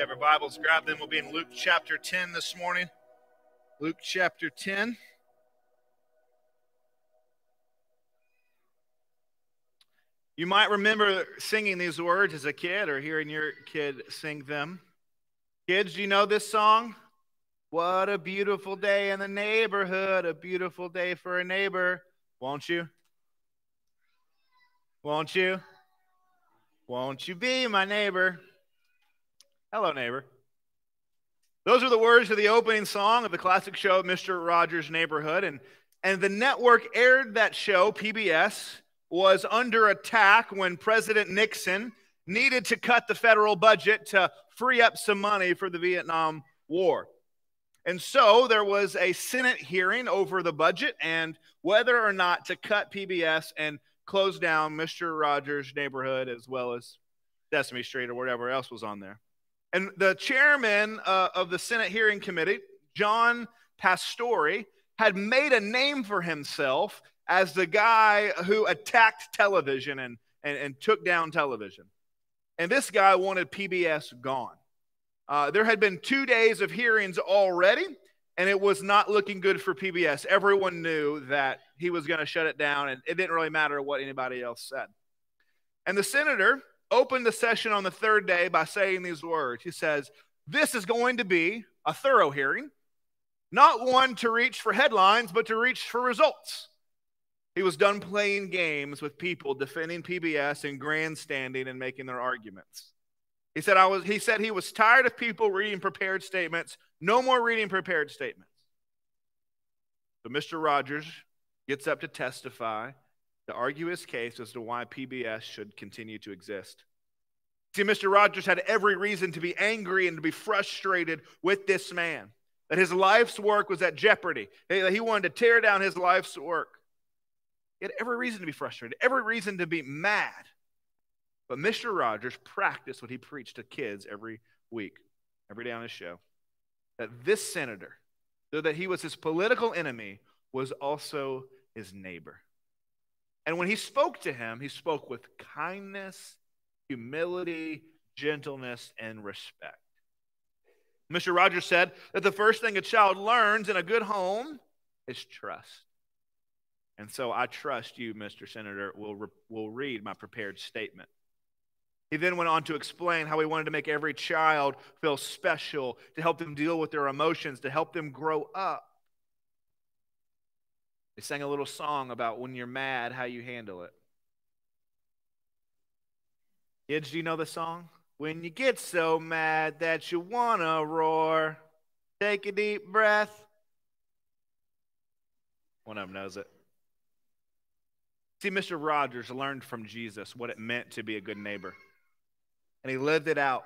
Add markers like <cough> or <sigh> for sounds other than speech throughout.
you have your Bibles, grab them. We'll be in Luke chapter 10 this morning. Luke chapter 10. You might remember singing these words as a kid or hearing your kid sing them. Kids, do you know this song? What a beautiful day in the neighborhood, a beautiful day for a neighbor. Won't you? Won't you? Won't you be my neighbor? Hello, neighbor. Those are the words of the opening song of the classic show, Mr. Rogers' Neighborhood. And, and the network aired that show, PBS, was under attack when President Nixon needed to cut the federal budget to free up some money for the Vietnam War. And so there was a Senate hearing over the budget and whether or not to cut PBS and close down Mr. Rogers' neighborhood as well as Sesame Street or whatever else was on there. And the chairman uh, of the Senate hearing committee, John Pastore, had made a name for himself as the guy who attacked television and, and, and took down television. And this guy wanted PBS gone. Uh, there had been two days of hearings already, and it was not looking good for PBS. Everyone knew that he was going to shut it down, and it didn't really matter what anybody else said. And the senator opened the session on the third day by saying these words He says, This is going to be a thorough hearing, not one to reach for headlines, but to reach for results. He was done playing games with people defending PBS and grandstanding and making their arguments. He said, I was, he said he was tired of people reading prepared statements. No more reading prepared statements. So Mr. Rogers gets up to testify, to argue his case as to why PBS should continue to exist. See, Mr. Rogers had every reason to be angry and to be frustrated with this man, that his life's work was at jeopardy, that he wanted to tear down his life's work. He had every reason to be frustrated, every reason to be mad. But Mr. Rogers practiced what he preached to kids every week, every day on his show. That this senator, though that he was his political enemy, was also his neighbor. And when he spoke to him, he spoke with kindness, humility, gentleness, and respect. Mr. Rogers said that the first thing a child learns in a good home is trust. And so I trust you, Mr. Senator, will, re- will read my prepared statement. He then went on to explain how he wanted to make every child feel special, to help them deal with their emotions, to help them grow up. He sang a little song about when you're mad, how you handle it. Kids, do you know the song? When you get so mad that you want to roar, take a deep breath. One of them knows it. See, Mr. Rogers learned from Jesus what it meant to be a good neighbor and he lived it out.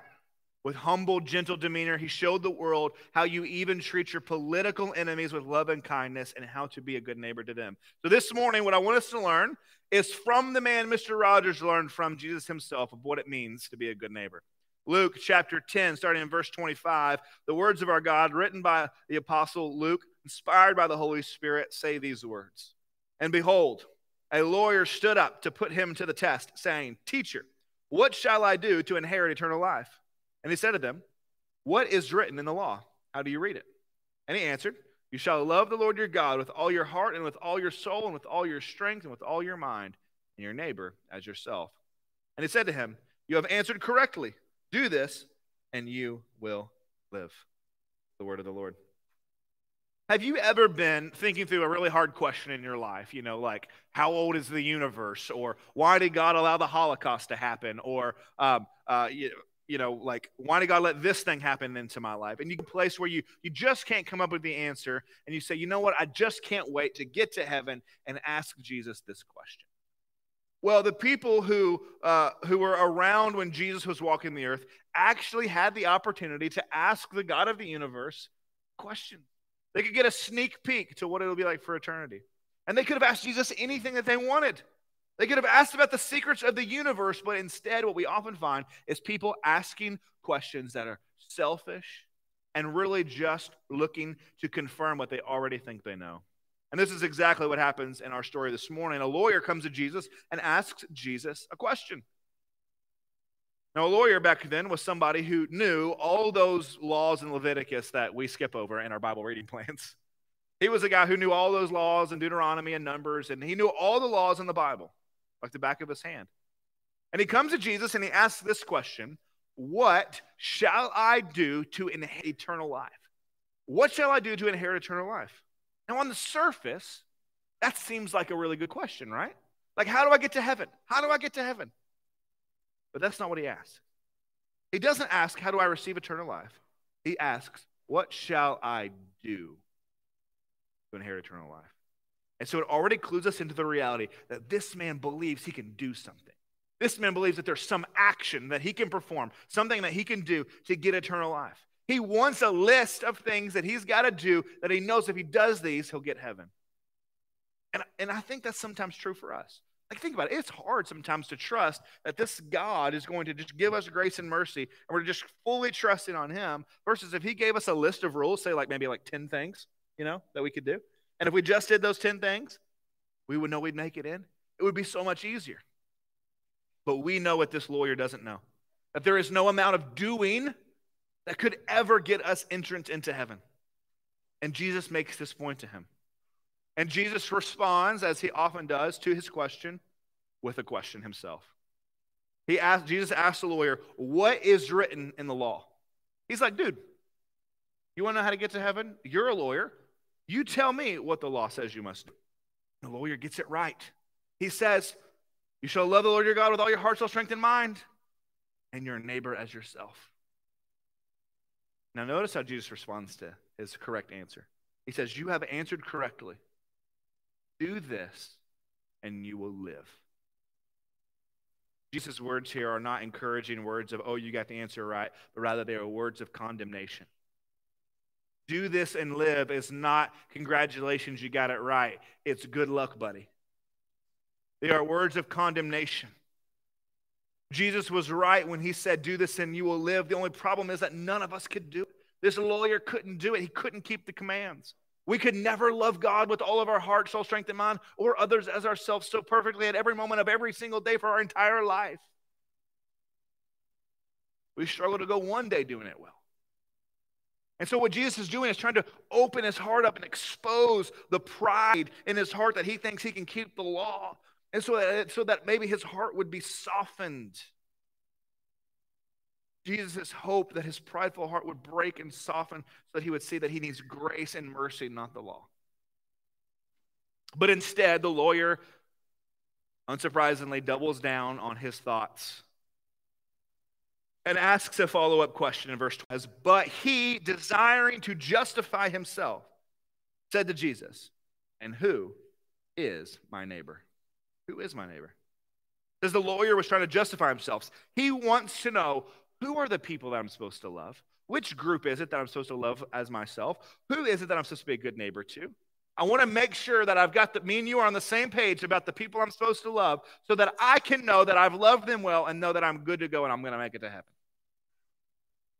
With humble, gentle demeanor, he showed the world how you even treat your political enemies with love and kindness and how to be a good neighbor to them. So, this morning, what I want us to learn is from the man Mr. Rogers learned from Jesus himself of what it means to be a good neighbor. Luke chapter 10, starting in verse 25, the words of our God, written by the apostle Luke, inspired by the Holy Spirit, say these words And behold, a lawyer stood up to put him to the test, saying, Teacher, what shall I do to inherit eternal life? And he said to them, What is written in the law? How do you read it? And he answered, You shall love the Lord your God with all your heart and with all your soul and with all your strength and with all your mind, and your neighbor as yourself. And he said to him, You have answered correctly. Do this, and you will live. The word of the Lord. Have you ever been thinking through a really hard question in your life? You know, like, how old is the universe? Or why did God allow the Holocaust to happen? Or, um, uh, you, you know, like, why did God let this thing happen into my life? And you a place where you, you just can't come up with the answer. And you say, you know what? I just can't wait to get to heaven and ask Jesus this question. Well, the people who, uh, who were around when Jesus was walking the earth actually had the opportunity to ask the God of the universe question. They could get a sneak peek to what it'll be like for eternity. And they could have asked Jesus anything that they wanted. They could have asked about the secrets of the universe, but instead, what we often find is people asking questions that are selfish and really just looking to confirm what they already think they know. And this is exactly what happens in our story this morning. A lawyer comes to Jesus and asks Jesus a question. Now, a lawyer back then was somebody who knew all those laws in Leviticus that we skip over in our Bible reading <laughs> plans. He was a guy who knew all those laws in Deuteronomy and Numbers, and he knew all the laws in the Bible, like the back of his hand. And he comes to Jesus and he asks this question What shall I do to inherit eternal life? What shall I do to inherit eternal life? Now, on the surface, that seems like a really good question, right? Like, how do I get to heaven? How do I get to heaven? But that's not what he asks. He doesn't ask, How do I receive eternal life? He asks, What shall I do to inherit eternal life? And so it already clues us into the reality that this man believes he can do something. This man believes that there's some action that he can perform, something that he can do to get eternal life. He wants a list of things that he's got to do that he knows if he does these, he'll get heaven. And, and I think that's sometimes true for us. Like, think about it. It's hard sometimes to trust that this God is going to just give us grace and mercy, and we're just fully trusting on Him. Versus if He gave us a list of rules, say like maybe like 10 things, you know, that we could do. And if we just did those 10 things, we would know we'd make it in. It would be so much easier. But we know what this lawyer doesn't know that there is no amount of doing that could ever get us entrance into heaven. And Jesus makes this point to him. And Jesus responds, as he often does, to his question with a question himself. He asked, Jesus asked the lawyer, What is written in the law? He's like, Dude, you want to know how to get to heaven? You're a lawyer. You tell me what the law says you must do. The lawyer gets it right. He says, You shall love the Lord your God with all your heart, soul, strength, and mind, and your neighbor as yourself. Now, notice how Jesus responds to his correct answer. He says, You have answered correctly. Do this, and you will live. Jesus' words here are not encouraging words of, oh, you got the answer right, but rather they are words of condemnation. Do this and live is not congratulations, you got it right. It's good luck, buddy. They are words of condemnation. Jesus was right when he said, Do this and you will live. The only problem is that none of us could do it. This lawyer couldn't do it, he couldn't keep the commands. We could never love God with all of our heart, soul, strength, and mind, or others as ourselves so perfectly at every moment of every single day for our entire life. We struggle to go one day doing it well. And so, what Jesus is doing is trying to open his heart up and expose the pride in his heart that he thinks he can keep the law. And so that, so that maybe his heart would be softened Jesus' hope that his prideful heart would break and soften so that he would see that he needs grace and mercy, not the law. But instead, the lawyer, unsurprisingly, doubles down on his thoughts and asks a follow up question in verse 12. But he, desiring to justify himself, said to Jesus, And who is my neighbor? Who is my neighbor? As the lawyer was trying to justify himself, he wants to know who are the people that I'm supposed to love? Which group is it that I'm supposed to love as myself? Who is it that I'm supposed to be a good neighbor to? I want to make sure that I've got the, me and you are on the same page about the people I'm supposed to love so that I can know that I've loved them well and know that I'm good to go and I'm going to make it to heaven.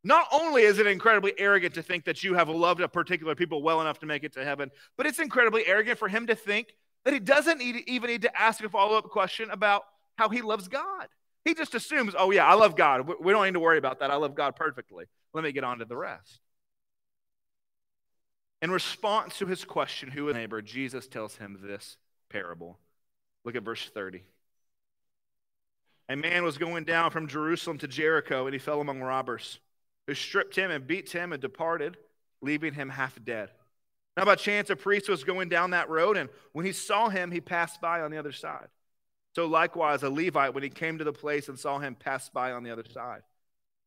Not only is it incredibly arrogant to think that you have loved a particular people well enough to make it to heaven, but it's incredibly arrogant for him to think that he doesn't need, even need to ask a follow up question about how he loves God. He just assumes, oh, yeah, I love God. We don't need to worry about that. I love God perfectly. Let me get on to the rest. In response to his question, who is neighbor, Jesus tells him this parable. Look at verse 30. A man was going down from Jerusalem to Jericho, and he fell among robbers, who stripped him and beat him and departed, leaving him half dead. Now, by chance, a priest was going down that road, and when he saw him, he passed by on the other side. So likewise, a Levite, when he came to the place and saw him, passed by on the other side.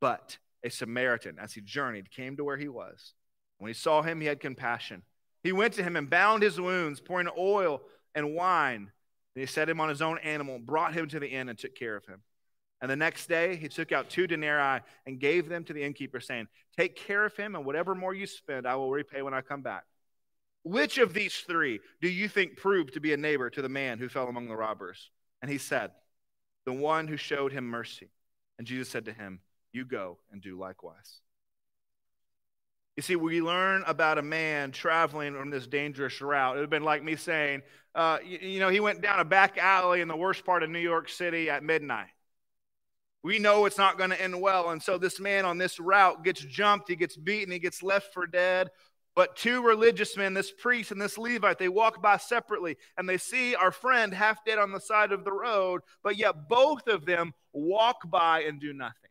But a Samaritan, as he journeyed, came to where he was. When he saw him, he had compassion. He went to him and bound his wounds, pouring oil and wine. And he set him on his own animal, brought him to the inn, and took care of him. And the next day, he took out two denarii and gave them to the innkeeper, saying, Take care of him, and whatever more you spend, I will repay when I come back. Which of these three do you think proved to be a neighbor to the man who fell among the robbers? And he said, The one who showed him mercy. And Jesus said to him, You go and do likewise. You see, we learn about a man traveling on this dangerous route. It would have been like me saying, uh, you, you know, he went down a back alley in the worst part of New York City at midnight. We know it's not going to end well. And so this man on this route gets jumped, he gets beaten, he gets left for dead. But two religious men, this priest and this Levite, they walk by separately and they see our friend half dead on the side of the road, but yet both of them walk by and do nothing.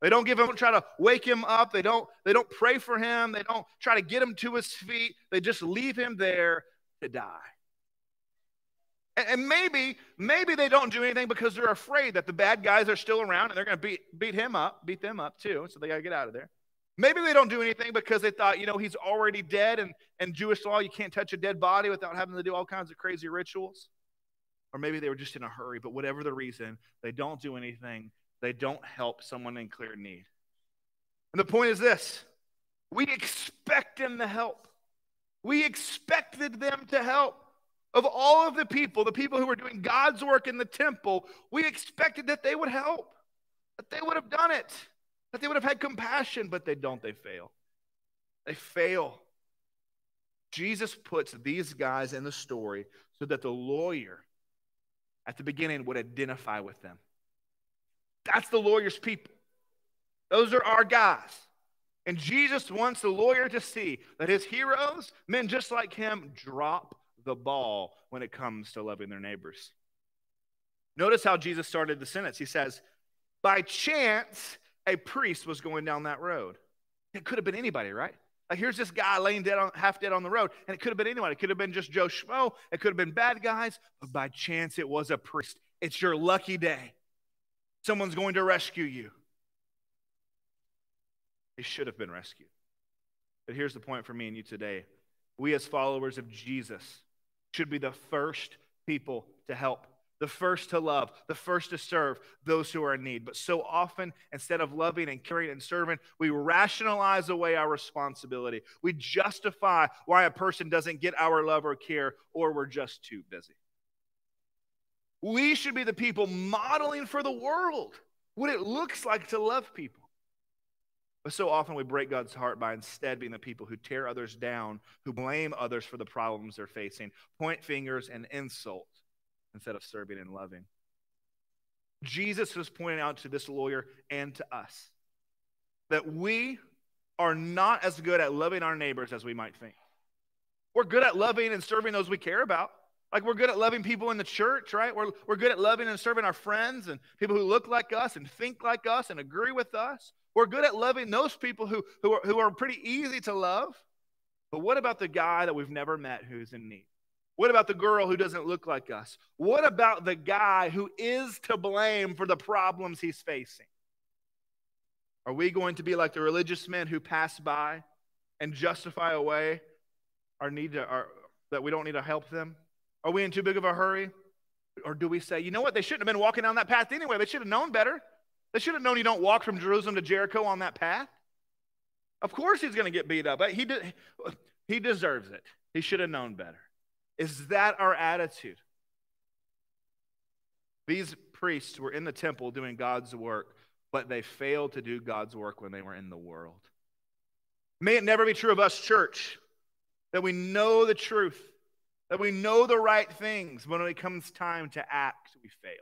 They don't give him try to wake him up. They don't they don't pray for him. They don't try to get him to his feet. They just leave him there to die. And maybe, maybe they don't do anything because they're afraid that the bad guys are still around and they're going to beat, beat him up, beat them up too. So they got to get out of there. Maybe they don't do anything because they thought, you know, he's already dead and, and Jewish law, you can't touch a dead body without having to do all kinds of crazy rituals. Or maybe they were just in a hurry, but whatever the reason, they don't do anything. They don't help someone in clear need. And the point is this we expect them to help. We expected them to help. Of all of the people, the people who were doing God's work in the temple, we expected that they would help, that they would have done it, that they would have had compassion, but they don't. They fail. They fail. Jesus puts these guys in the story so that the lawyer at the beginning would identify with them. That's the lawyer's people. Those are our guys. And Jesus wants the lawyer to see that his heroes, men just like him, drop the ball when it comes to loving their neighbors. Notice how Jesus started the sentence. He says, By chance, a priest was going down that road. It could have been anybody, right? Like here's this guy laying dead on, half dead on the road, and it could have been anyone. It could have been just Joe Schmo. It could have been bad guys, but by chance it was a priest. It's your lucky day. Someone's going to rescue you. They should have been rescued. But here's the point for me and you today. We, as followers of Jesus, should be the first people to help, the first to love, the first to serve those who are in need. But so often, instead of loving and caring and serving, we rationalize away our responsibility. We justify why a person doesn't get our love or care, or we're just too busy. We should be the people modeling for the world what it looks like to love people. But so often we break God's heart by instead being the people who tear others down, who blame others for the problems they're facing, point fingers and insult instead of serving and loving. Jesus was pointing out to this lawyer and to us that we are not as good at loving our neighbors as we might think. We're good at loving and serving those we care about. Like we're good at loving people in the church, right? We're, we're good at loving and serving our friends and people who look like us and think like us and agree with us. We're good at loving those people who, who, are, who are pretty easy to love. But what about the guy that we've never met who's in need? What about the girl who doesn't look like us? What about the guy who is to blame for the problems he's facing? Are we going to be like the religious men who pass by and justify away our need to, our, that we don't need to help them? Are we in too big of a hurry? Or do we say, you know what, they shouldn't have been walking down that path anyway. They should have known better. They should have known you don't walk from Jerusalem to Jericho on that path. Of course he's going to get beat up. He, did, he deserves it. He should have known better. Is that our attitude? These priests were in the temple doing God's work, but they failed to do God's work when they were in the world. May it never be true of us, church, that we know the truth, that we know the right things, but when it comes time to act, we fail.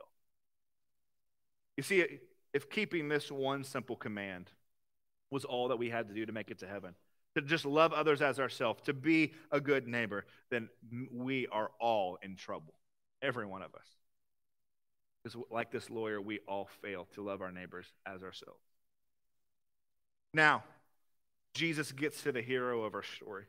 You see, if keeping this one simple command was all that we had to do to make it to heaven, to just love others as ourselves, to be a good neighbor, then we are all in trouble. Every one of us. Because, like this lawyer, we all fail to love our neighbors as ourselves. Now, Jesus gets to the hero of our story.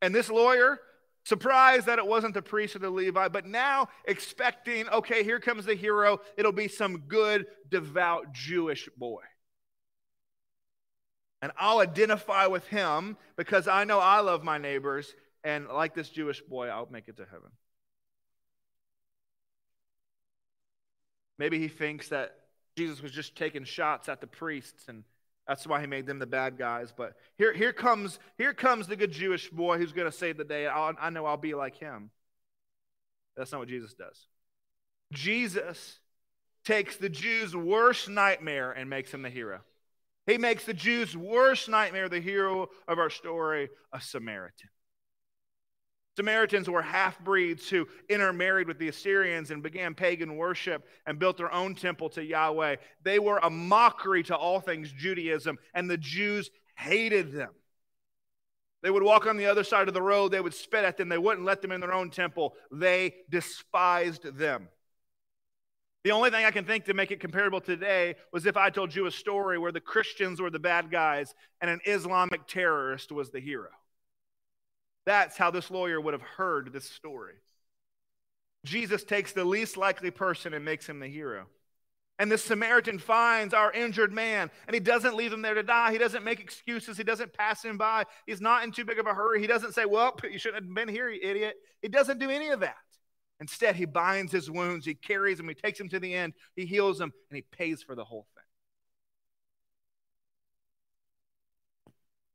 And this lawyer, Surprised that it wasn't the priest or the Levi, but now expecting, okay, here comes the hero. It'll be some good, devout Jewish boy. And I'll identify with him because I know I love my neighbors. And like this Jewish boy, I'll make it to heaven. Maybe he thinks that Jesus was just taking shots at the priests and that's why he made them the bad guys. But here, here, comes, here comes the good Jewish boy who's going to save the day. I'll, I know I'll be like him. That's not what Jesus does. Jesus takes the Jews' worst nightmare and makes him the hero. He makes the Jews' worst nightmare the hero of our story, a Samaritan. Samaritans were half breeds who intermarried with the Assyrians and began pagan worship and built their own temple to Yahweh. They were a mockery to all things Judaism, and the Jews hated them. They would walk on the other side of the road, they would spit at them, they wouldn't let them in their own temple. They despised them. The only thing I can think to make it comparable today was if I told you a story where the Christians were the bad guys and an Islamic terrorist was the hero. That's how this lawyer would have heard this story. Jesus takes the least likely person and makes him the hero. And the Samaritan finds our injured man, and he doesn't leave him there to die. He doesn't make excuses. He doesn't pass him by. He's not in too big of a hurry. He doesn't say, Well, you shouldn't have been here, you idiot. He doesn't do any of that. Instead, he binds his wounds, he carries him, he takes him to the end, he heals him, and he pays for the whole thing.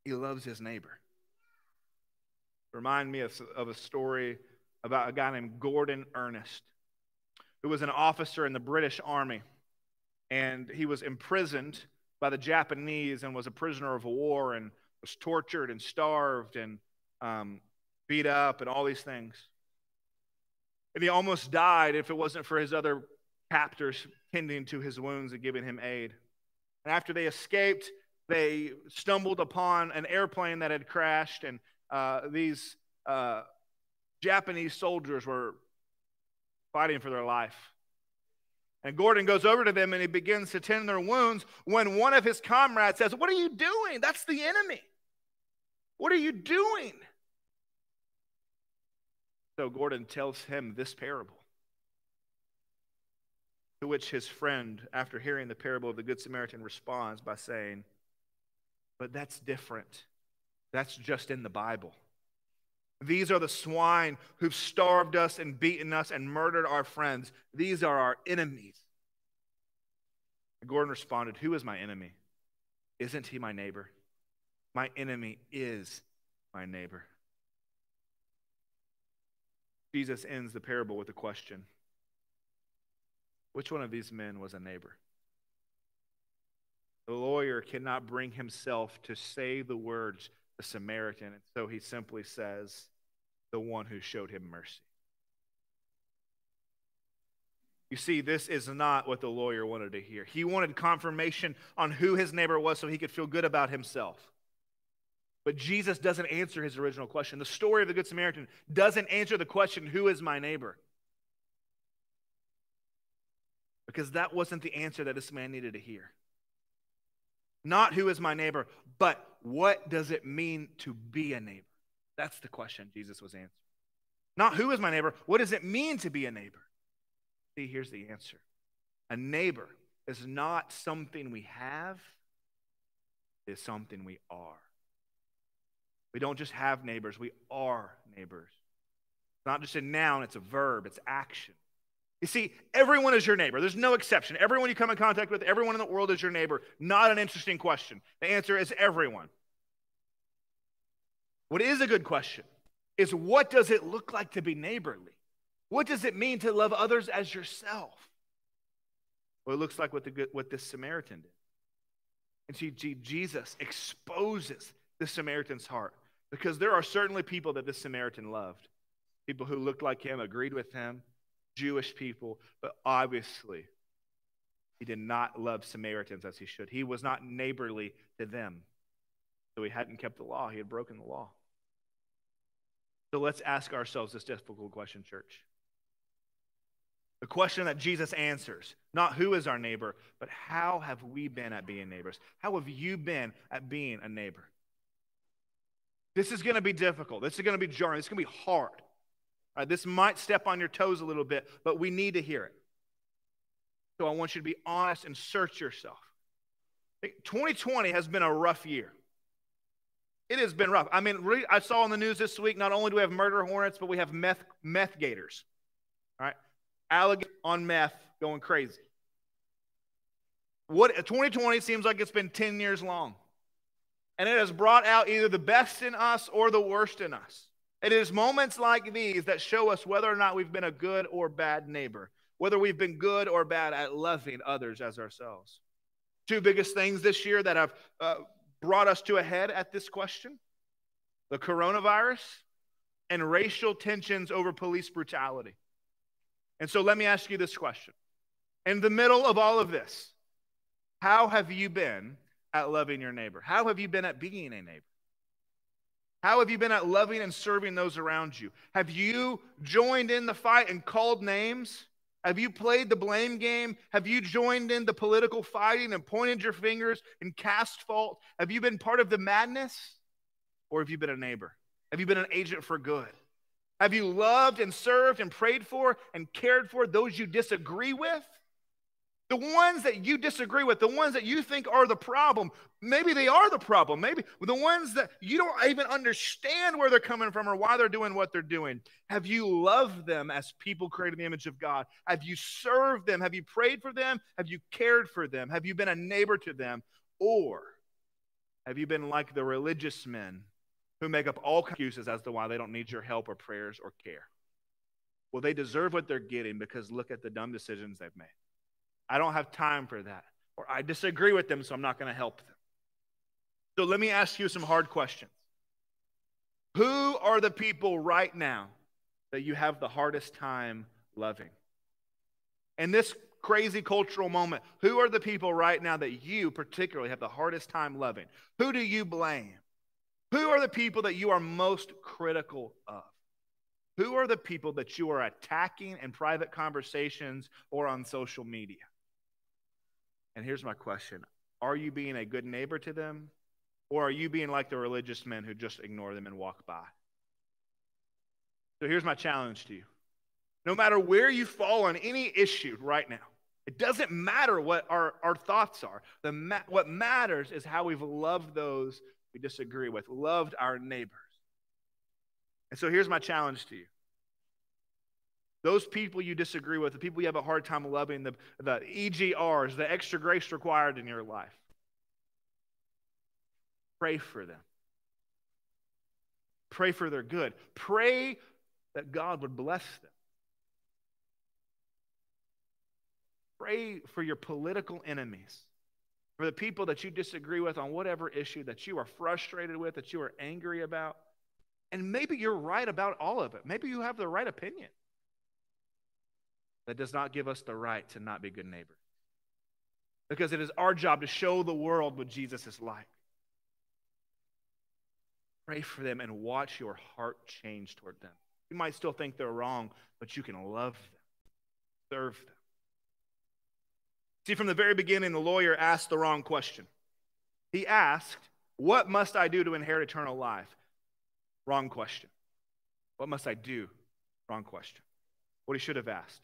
He loves his neighbor. Remind me of, of a story about a guy named Gordon Ernest, who was an officer in the British Army. And he was imprisoned by the Japanese and was a prisoner of war and was tortured and starved and um, beat up and all these things. And he almost died if it wasn't for his other captors tending to his wounds and giving him aid. And after they escaped, they stumbled upon an airplane that had crashed and uh, these uh, Japanese soldiers were fighting for their life. And Gordon goes over to them and he begins to tend their wounds when one of his comrades says, What are you doing? That's the enemy. What are you doing? So Gordon tells him this parable. To which his friend, after hearing the parable of the Good Samaritan, responds by saying, But that's different. That's just in the Bible. These are the swine who've starved us and beaten us and murdered our friends. These are our enemies. Gordon responded, Who is my enemy? Isn't he my neighbor? My enemy is my neighbor. Jesus ends the parable with a question Which one of these men was a neighbor? The lawyer cannot bring himself to say the words the Samaritan. And so he simply says, the one who showed him mercy. You see, this is not what the lawyer wanted to hear. He wanted confirmation on who his neighbor was so he could feel good about himself. But Jesus doesn't answer his original question. The story of the Good Samaritan doesn't answer the question, Who is my neighbor? Because that wasn't the answer that this man needed to hear. Not who is my neighbor, but what does it mean to be a neighbor? That's the question Jesus was answering. Not who is my neighbor, what does it mean to be a neighbor? See, here's the answer a neighbor is not something we have, it's something we are. We don't just have neighbors, we are neighbors. It's not just a noun, it's a verb, it's action. You see, everyone is your neighbor. There's no exception. Everyone you come in contact with, everyone in the world is your neighbor. Not an interesting question. The answer is everyone. What is a good question is what does it look like to be neighborly? What does it mean to love others as yourself? Well, it looks like what, the what this Samaritan did. And see, Jesus exposes the Samaritan's heart because there are certainly people that this Samaritan loved. People who looked like him, agreed with him, Jewish people, but obviously he did not love Samaritans as he should. He was not neighborly to them. So he hadn't kept the law, he had broken the law. So let's ask ourselves this difficult question, church. The question that Jesus answers, not who is our neighbor, but how have we been at being neighbors? How have you been at being a neighbor? This is going to be difficult. This is going to be jarring. This is going to be hard. Right, this might step on your toes a little bit, but we need to hear it. So I want you to be honest and search yourself. 2020 has been a rough year. It has been rough. I mean, really, I saw on the news this week not only do we have murder hornets, but we have meth, meth gators. All right? Alligator on meth going crazy. What 2020 seems like it's been 10 years long. And it has brought out either the best in us or the worst in us. It is moments like these that show us whether or not we've been a good or bad neighbor, whether we've been good or bad at loving others as ourselves. Two biggest things this year that have uh, brought us to a head at this question the coronavirus and racial tensions over police brutality. And so let me ask you this question. In the middle of all of this, how have you been at loving your neighbor? How have you been at being a neighbor? How have you been at loving and serving those around you? Have you joined in the fight and called names? Have you played the blame game? Have you joined in the political fighting and pointed your fingers and cast fault? Have you been part of the madness? Or have you been a neighbor? Have you been an agent for good? Have you loved and served and prayed for and cared for those you disagree with? The ones that you disagree with, the ones that you think are the problem, maybe they are the problem. Maybe the ones that you don't even understand where they're coming from or why they're doing what they're doing. Have you loved them as people created in the image of God? Have you served them? Have you prayed for them? Have you cared for them? Have you been a neighbor to them? Or have you been like the religious men who make up all excuses as to why they don't need your help or prayers or care? Well, they deserve what they're getting because look at the dumb decisions they've made. I don't have time for that. Or I disagree with them, so I'm not going to help them. So let me ask you some hard questions. Who are the people right now that you have the hardest time loving? In this crazy cultural moment, who are the people right now that you particularly have the hardest time loving? Who do you blame? Who are the people that you are most critical of? Who are the people that you are attacking in private conversations or on social media? And here's my question Are you being a good neighbor to them? Or are you being like the religious men who just ignore them and walk by? So here's my challenge to you. No matter where you fall on any issue right now, it doesn't matter what our, our thoughts are. The ma- what matters is how we've loved those we disagree with, loved our neighbors. And so here's my challenge to you those people you disagree with, the people you have a hard time loving, the, the EGRs, the extra grace required in your life, pray for them. Pray for their good. Pray that God would bless them. Pray for your political enemies, for the people that you disagree with on whatever issue that you are frustrated with, that you are angry about. And maybe you're right about all of it. Maybe you have the right opinion. That does not give us the right to not be good neighbors. Because it is our job to show the world what Jesus is like. Pray for them and watch your heart change toward them. You might still think they're wrong, but you can love them, serve them. See, from the very beginning, the lawyer asked the wrong question. He asked, What must I do to inherit eternal life? Wrong question. What must I do? Wrong question. What he should have asked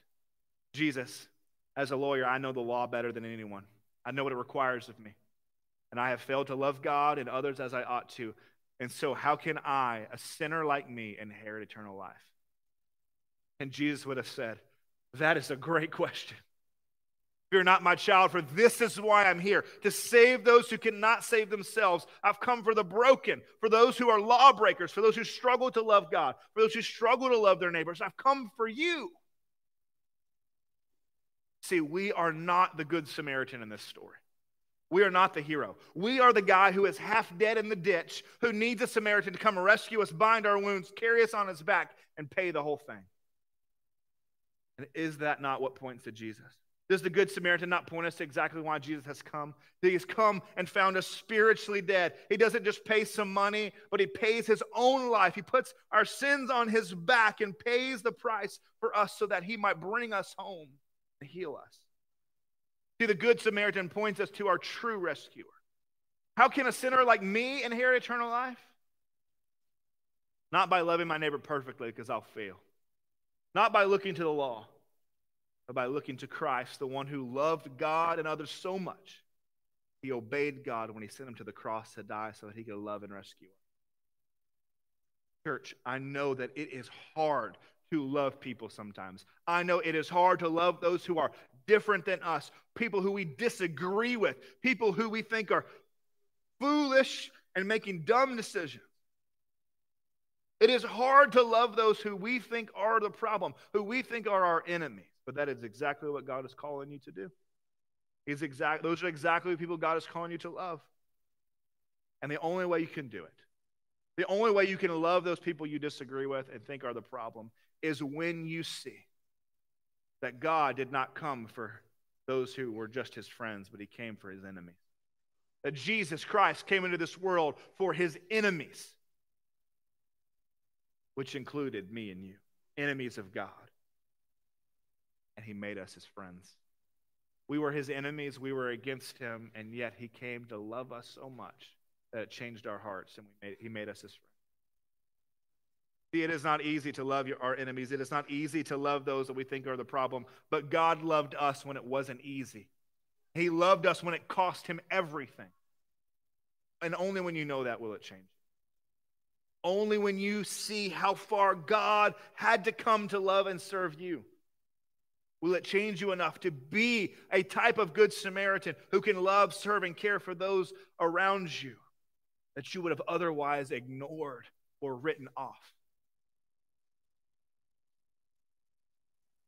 Jesus, as a lawyer, I know the law better than anyone. I know what it requires of me. And I have failed to love God and others as I ought to. And so, how can I, a sinner like me, inherit eternal life? And Jesus would have said, That is a great question. Fear not, my child, for this is why I'm here to save those who cannot save themselves. I've come for the broken, for those who are lawbreakers, for those who struggle to love God, for those who struggle to love their neighbors. I've come for you. See, we are not the Good Samaritan in this story. We are not the hero. We are the guy who is half dead in the ditch, who needs a Samaritan to come rescue us, bind our wounds, carry us on his back, and pay the whole thing. And is that not what points to Jesus? Does the Good Samaritan not point us to exactly why Jesus has come? He has come and found us spiritually dead. He doesn't just pay some money, but he pays his own life. He puts our sins on his back and pays the price for us so that he might bring us home heal us. See, the Good Samaritan points us to our true rescuer. How can a sinner like me inherit eternal life? Not by loving my neighbor perfectly, because I'll fail. Not by looking to the law, but by looking to Christ, the one who loved God and others so much. He obeyed God when he sent him to the cross to die so that he could love and rescue us. Church, I know that it is hard to love people sometimes. I know it is hard to love those who are different than us, people who we disagree with, people who we think are foolish and making dumb decisions. It is hard to love those who we think are the problem, who we think are our enemies. But that is exactly what God is calling you to do. He's exact, those are exactly the people God is calling you to love. And the only way you can do it The only way you can love those people you disagree with and think are the problem is when you see that God did not come for those who were just his friends, but he came for his enemies. That Jesus Christ came into this world for his enemies, which included me and you, enemies of God. And he made us his friends. We were his enemies, we were against him, and yet he came to love us so much that it changed our hearts and we made, he made us his friends. It is not easy to love our enemies. It is not easy to love those that we think are the problem. But God loved us when it wasn't easy. He loved us when it cost him everything. And only when you know that will it change. Only when you see how far God had to come to love and serve you will it change you enough to be a type of good Samaritan who can love, serve, and care for those around you that you would have otherwise ignored or written off.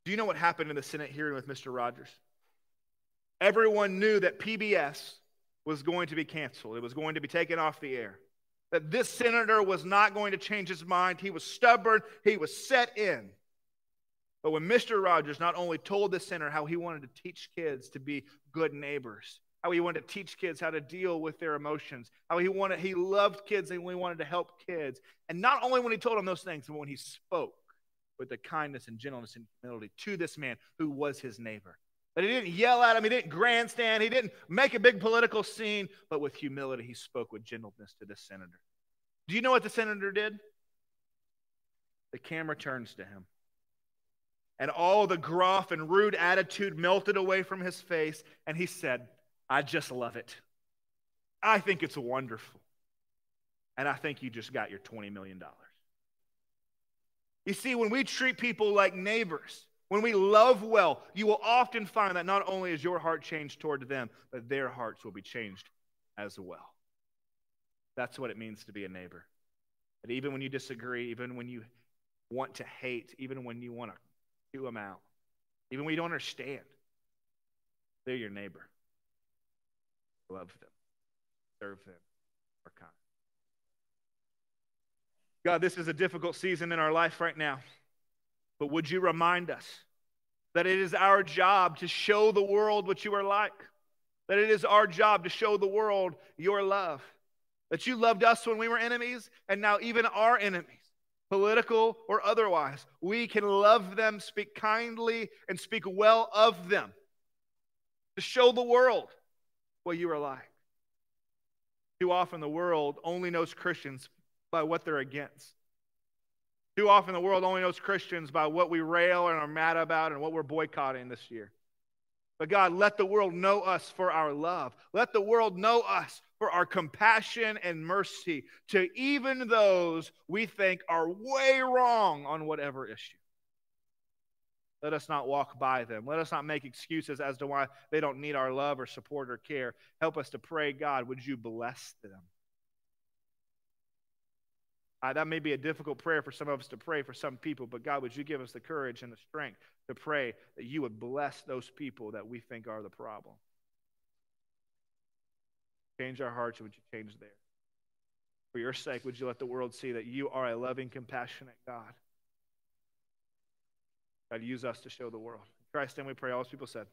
Do you know what happened in the Senate hearing with Mr. Rogers? Everyone knew that PBS was going to be canceled, it was going to be taken off the air. That this senator was not going to change his mind. He was stubborn, he was set in. But when Mr. Rogers not only told the senator how he wanted to teach kids to be good neighbors, how he wanted to teach kids how to deal with their emotions, how he wanted he loved kids and he wanted to help kids. And not only when he told them those things, but when he spoke with the kindness and gentleness and humility to this man who was his neighbor. That he didn't yell at him, he didn't grandstand, he didn't make a big political scene, but with humility, he spoke with gentleness to this senator. Do you know what the senator did? The camera turns to him. And all the gruff and rude attitude melted away from his face, and he said, I just love it. I think it's wonderful. And I think you just got your $20 million. You see, when we treat people like neighbors, when we love well, you will often find that not only is your heart changed toward them, but their hearts will be changed as well. That's what it means to be a neighbor. That even when you disagree, even when you want to hate, even when you want to chew them out, even when you don't understand, they're your neighbor. Love them, serve them, are kind. God, this is a difficult season in our life right now. But would you remind us that it is our job to show the world what you are like? That it is our job to show the world your love. That you loved us when we were enemies, and now even our enemies, political or otherwise, we can love them, speak kindly, and speak well of them. To show the world what you are like. Too often, the world only knows Christians by what they're against. Too often, the world only knows Christians by what we rail and are mad about and what we're boycotting this year. But God, let the world know us for our love. Let the world know us for our compassion and mercy to even those we think are way wrong on whatever issue. Let us not walk by them. Let us not make excuses as to why they don't need our love or support or care. Help us to pray, God, would you bless them? Uh, that may be a difficult prayer for some of us to pray for some people, but God, would you give us the courage and the strength to pray that you would bless those people that we think are the problem? Change our hearts, would you change theirs? For your sake, would you let the world see that you are a loving, compassionate God? God, use us to show the world. In Christ's we pray. All those people said,